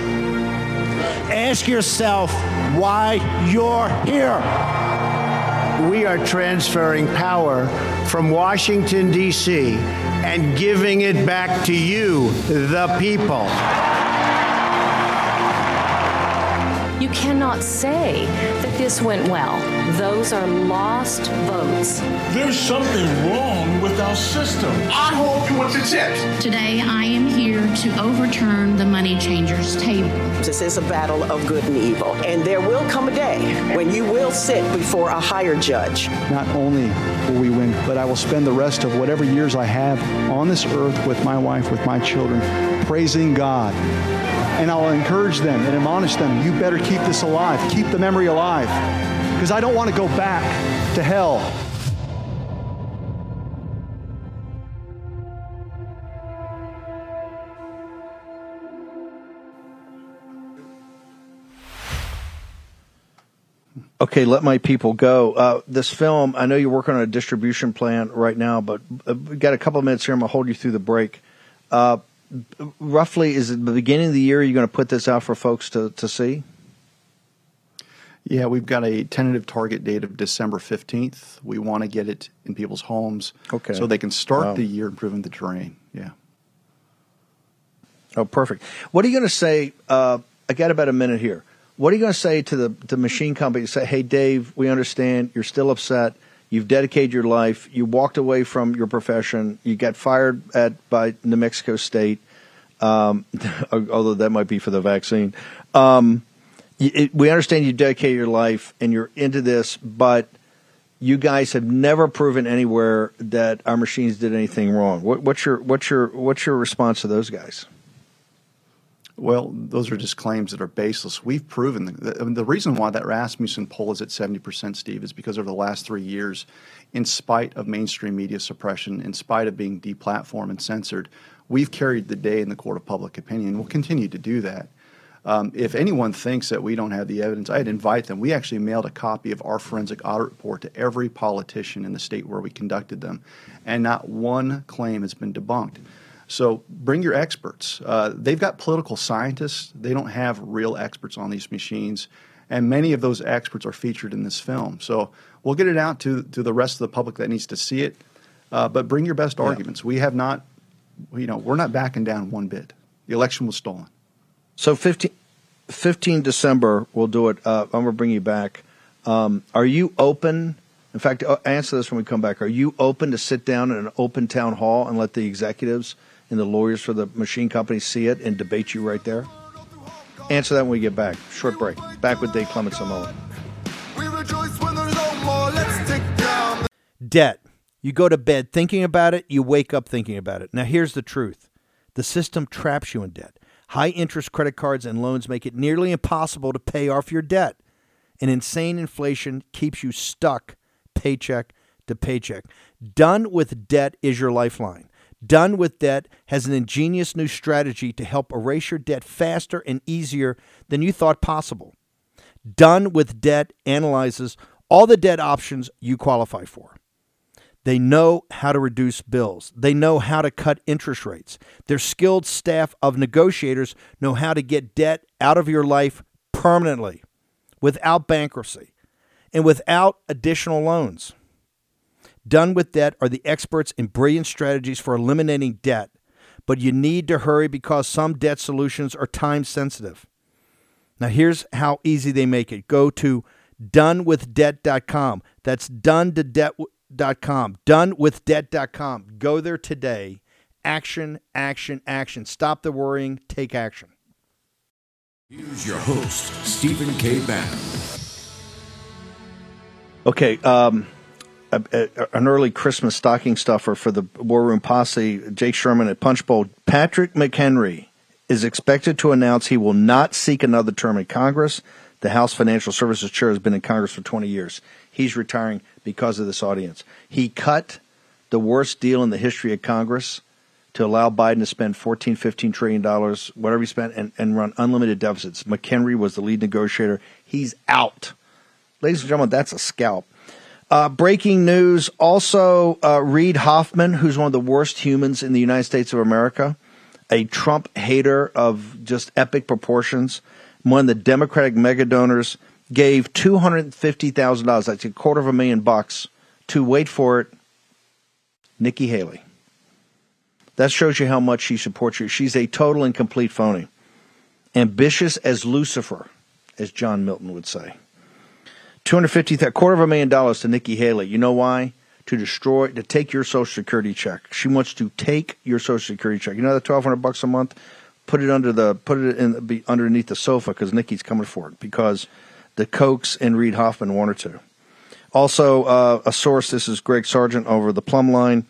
Ask yourself why you're here. We are transferring power from Washington, D.C., and giving it back to you, the people. You cannot say that this went well. Those are lost votes. There's something wrong with our system. I hope you want to tip. Today, I am here to overturn the money changers table. This is a battle of good and evil, and there will come a day when you will sit before a higher judge. Not only will we win, but I will spend the rest of whatever years I have on this earth with my wife, with my children, praising God and I'll encourage them and admonish them you better keep this alive, keep the memory alive, because I don't want to go back to hell. Okay, let my people go. Uh, this film, I know you're working on a distribution plan right now, but uh, we've got a couple of minutes here. I'm going to hold you through the break. Uh, roughly, is it the beginning of the year you're going to put this out for folks to, to see? Yeah, we've got a tentative target date of December 15th. We want to get it in people's homes okay. so they can start Wow. the year improving the terrain. Yeah. Oh, perfect. What are you going to say? Uh, I got about a minute here. What are you going to say to the, the machine company? Say, hey, Dave, we understand you're still upset. You've dedicated your life. You walked away from your profession. You got fired at by New Mexico State, um, although that might be for the vaccine. Um, it, we understand you dedicated your life and you're into this, but you guys have never proven anywhere that our machines did anything wrong. What, what's your what's your what's your response to those guys? Well, those are just claims that are baseless. We've proven the, mean, the reason why that Rasmussen poll is at 70%, Steve, is because over the last three years, in spite of mainstream media suppression, in spite of being deplatformed and censored, we've carried the day in the court of public opinion. We'll continue to do that. Um, if anyone thinks that we don't have the evidence, I'd invite them. We actually mailed a copy of our forensic audit report to every politician in the state where we conducted them, and not one claim has been debunked. So bring your experts. Uh, they've got political scientists. They don't have real experts on these machines, and many of those experts are featured in this film. So we'll get it out to to the rest of the public that needs to see it. Uh, but bring your best arguments. We have not, you know, we're not backing down one bit. The election was stolen. So 15, 15 December, we'll do it. Uh, I'm going to bring you back. Um, are you open? In fact, uh, answer this when we come back. Are you open to sit down in an open town hall and let the executives and the lawyers for the machine companies see it and debate you right there? Answer that when we get back. Short break. Back with Dave Clement Samoa. Debt. You go to bed thinking about it, you wake up thinking about it. Now, here's the truth the system traps you in debt. High interest credit cards and loans make it nearly impossible to pay off your debt. And insane inflation keeps you stuck paycheck to paycheck. Done with debt is your lifeline. Done with Debt has an ingenious new strategy to help erase your debt faster and easier than you thought possible. Done with Debt analyzes all the debt options you qualify for. They know how to reduce bills. They know how to cut interest rates. Their skilled staff of negotiators know how to get debt out of your life permanently without bankruptcy and without additional loans. Done with Debt are the experts in brilliant strategies for eliminating debt, but you need to hurry because some debt solutions are time sensitive. Now, here's how easy they make it go to donewithdebt.com. That's done to debt.com. Donewithdebt.com. Go there today. Action, action, action. Stop the worrying, take action. Here's your host, Stephen K. Bannon. Okay, um, a, a, an early Christmas stocking stuffer for the War Room Posse, Jake Sherman at Punchbowl. Patrick McHenry is expected to announce he will not seek another term in Congress. The House Financial Services Chair has been in Congress for 20 years. He's retiring because of this audience. He cut the worst deal in the history of Congress to allow Biden to spend 14, 15 trillion dollars, whatever he spent, and, and run unlimited deficits. McHenry was the lead negotiator. He's out. Ladies and gentlemen, that's a scalp. Uh, breaking news also uh, Reid Hoffman, who's one of the worst humans in the United States of America, a Trump hater of just epic proportions, one of the Democratic mega donors, gave $250,000, that's a quarter of a million bucks, to wait for it, Nikki Haley. That shows you how much she supports you. She's a total and complete phony. Ambitious as Lucifer, as John Milton would say. 250 a quarter of a million dollars to Nikki Haley. You know why? To destroy, to take your Social Security check. She wants to take your Social Security check. You know that 1200 bucks a month? Put it under the, put it in, be underneath the sofa because Nikki's coming for it because the Kochs and Reid Hoffman want wanted to. Also, uh, a source, this is Greg Sargent over the Plum Line,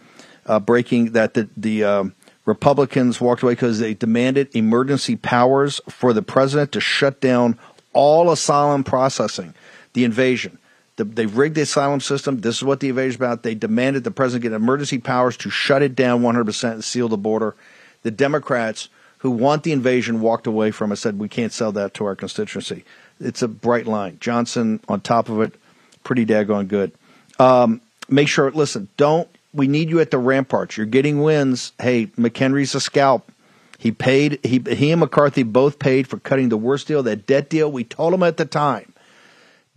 uh, breaking that the, the uh, Republicans walked away because they demanded emergency powers for the president to shut down all asylum processing the invasion. The, they've rigged the asylum system. This is what the invasion is about. They demanded the president get emergency powers to shut it down 100% and seal the border. The Democrats who want the invasion walked away from it, said we can't sell that to our constituency. It's a bright line. Johnson on top of it, pretty daggone good. Um, make sure, listen, don't, we need you at the ramparts. You're getting wins. Hey, McHenry's a scalp. He paid, he, he and McCarthy both paid for cutting the worst deal, that debt deal. We told him at the time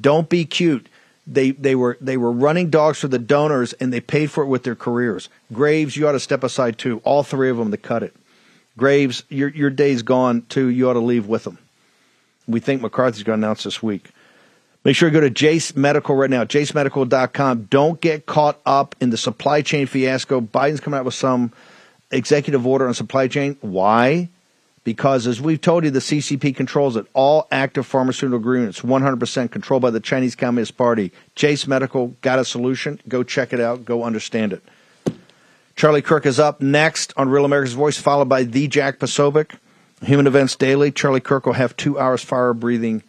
don't be cute. They they were they were running dogs for the donors and they paid for it with their careers. Graves, you ought to step aside too. All three of them to cut it. Graves, your your day's gone too. You ought to leave with them. We think McCarthy's going to announce this week. Make sure you go to Jase Medical right now, jasemedical.com. Don't get caught up in the supply chain fiasco. Biden's coming out with some executive order on supply chain. Why? Because, as we've told you, the CCP controls it. All active pharmaceutical agreements, 100% controlled by the Chinese Communist Party. Jase Medical got a solution. Go check it out. Go understand it. Charlie Kirk is up next on Real America's Voice, followed by the Jack Posobiec. Human Events Daily. Charlie Kirk will have two hours fire breathing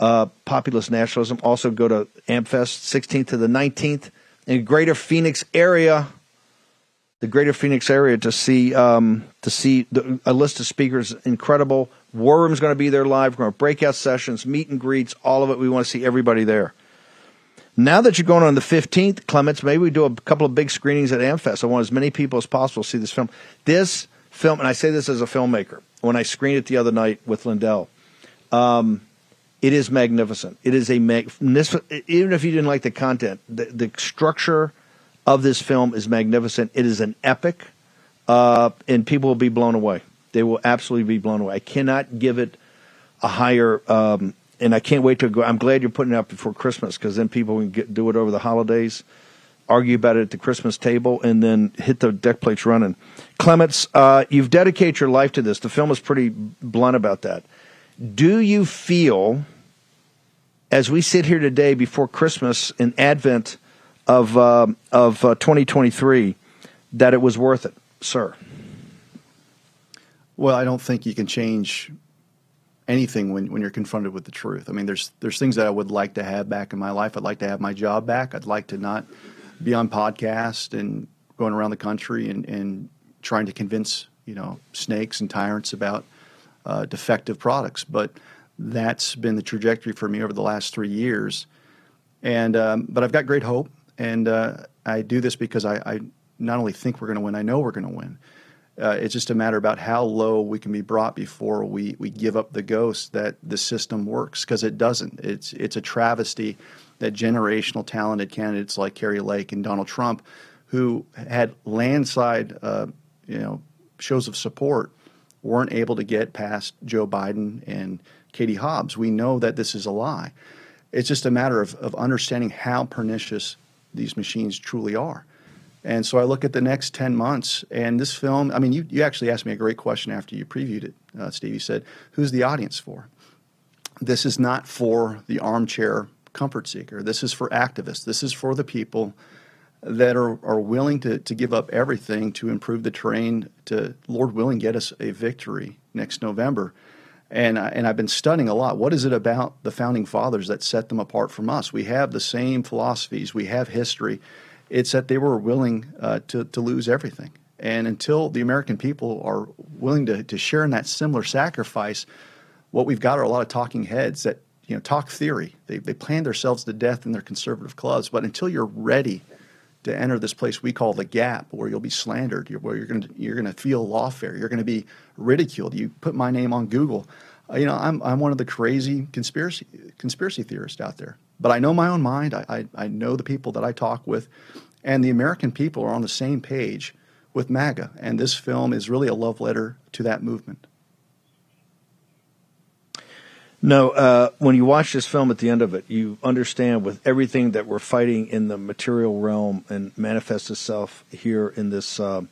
uh, populist nationalism. Also, go to AmFest 16th to the 19th in Greater Phoenix area the Greater Phoenix area to see um, to see the, a list of speakers. Incredible. War Room's going to be there live. We're going to breakout sessions, meet and greets, all of it. We want to see everybody there. Now that you're going on the 15th, Clements, maybe we do a couple of big screenings at AmFest. I want as many people as possible to see this film. This film, and I say this as a filmmaker, when I screened it the other night with Lindell, um, it is magnificent. It is a mag- even if you didn't like the content, the, the structure of this film is magnificent. It is an epic, uh, and people will be blown away. They will absolutely be blown away. I cannot give it a higher, um, and I can't wait to go. I'm glad you're putting it up before Christmas because then people can get, do it over the holidays, argue about it at the Christmas table, and then hit the deck plates running. Clements, uh, you've dedicated your life to this. The film is pretty blunt about that. Do you feel, as we sit here today before Christmas and Advent, of uh, of uh, 2023 that it was worth it, sir? Well, I don't think you can change anything when, when you're confronted with the truth. I mean, there's there's things that I would like to have back in my life. I'd like to have my job back. I'd like to not be on podcast and going around the country and, and trying to convince you know snakes and tyrants about uh, defective products. But that's been the trajectory for me over the last three years. And um, but I've got great hope, and uh, I do this because I, I not only think we're going to win, I know we're going to win. Uh, it's just a matter about how low we can be brought before we, we give up the ghost that the system works because it doesn't. It's it's a travesty that generational talented candidates like Kari Lake and Donald Trump, who had landslide uh, you know shows of support, weren't able to get past Joe Biden and Katie Hobbs. We know that this is a lie. It's just a matter of, of understanding how pernicious these machines truly are. And so I look at the next 10 months, and this film, I mean, you, you actually asked me a great question after you previewed it, uh, Steve. You said, Who's the audience for? This is not for the armchair comfort seeker. This is for activists. This is for the people that are, are willing to, to give up everything to improve the terrain, to, Lord willing, get us a victory next November. And, I, and I've been studying a lot. What is it about the founding fathers that set them apart from us? We have the same philosophies, we have history it's that they were willing uh, to, to lose everything. And until the American people are willing to, to share in that similar sacrifice, what we've got are a lot of talking heads that you know talk theory. They, they plan themselves to death in their conservative clubs. But until you're ready to enter this place we call the gap, where you'll be slandered, where you're going to you're going to feel lawfare, you're going to be ridiculed. You put my name on Google. Uh, you know, I'm I'm one of the crazy conspiracy conspiracy theorists out there. But I know my own mind. I, I, I know the people that I talk with, and the American people are on the same page with MAGA. And this film is really a love letter to that movement. No, uh, when you watch this film at the end of it, you understand with everything that we're fighting in the material realm and manifests itself here in this uh,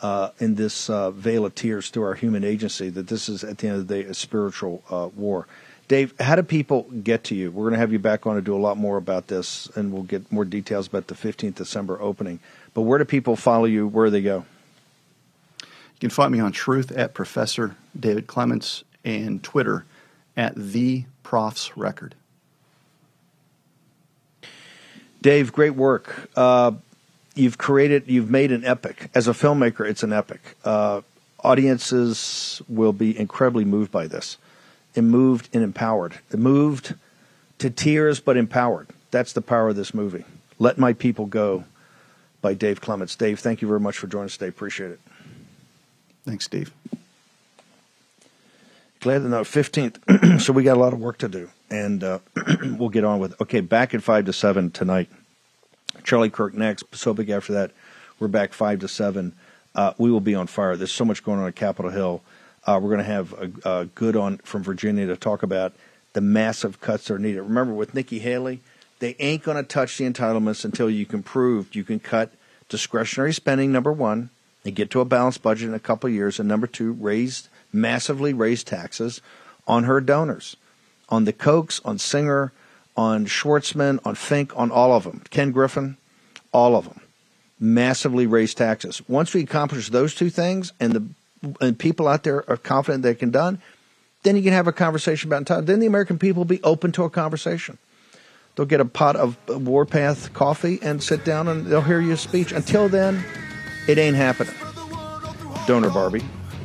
uh, in this uh, vale of tears through our human agency that this is at the end of the day a spiritual uh, war. Dave, how do people get to you? We're going to have you back on to do a lot more about this, and we'll get more details about the 15th December opening. But where do people follow you? Where do they go? You can find me on Truth at Professor David Clements and Twitter at the Prof's Record. Dave, great work. Uh, you've created, you've made an epic. As a filmmaker, it's an epic. Uh, audiences will be incredibly moved by this and moved and empowered. Moved to tears, but empowered. That's the power of this movie. Let My People Go by Dave Clements. Dave, thank you very much for joining us today. Appreciate it. Thanks, Steve. Glad to know. 15th. so we got a lot of work to do, and uh, we'll get on with it. Okay, back at 5 to 7 tonight. Charlie Kirk next. So big after that. We're back 5 to 7. Uh, we will be on fire. There's so much going on at Capitol Hill. Uh, we're going to have a, a, good on from Virginia to talk about the massive cuts that are needed. Remember, with Nikki Haley, they ain't going to touch the entitlements until you can prove you can cut discretionary spending. Number one, and get to a balanced budget in a couple years, and number two, raise massively raise taxes on her donors, on the Kochs, on Singer, on Schwarzman, on Fink, on all of them. Ken Griffin, all of them. Massively raise taxes. Once we accomplish those two things, and the and people out there are confident they can done, then you can have a conversation about time. Then the American people will be open to a conversation. They'll get a pot of Warpath coffee and sit down and they'll hear your speech. Until then, it ain't happening. Donor Barbie.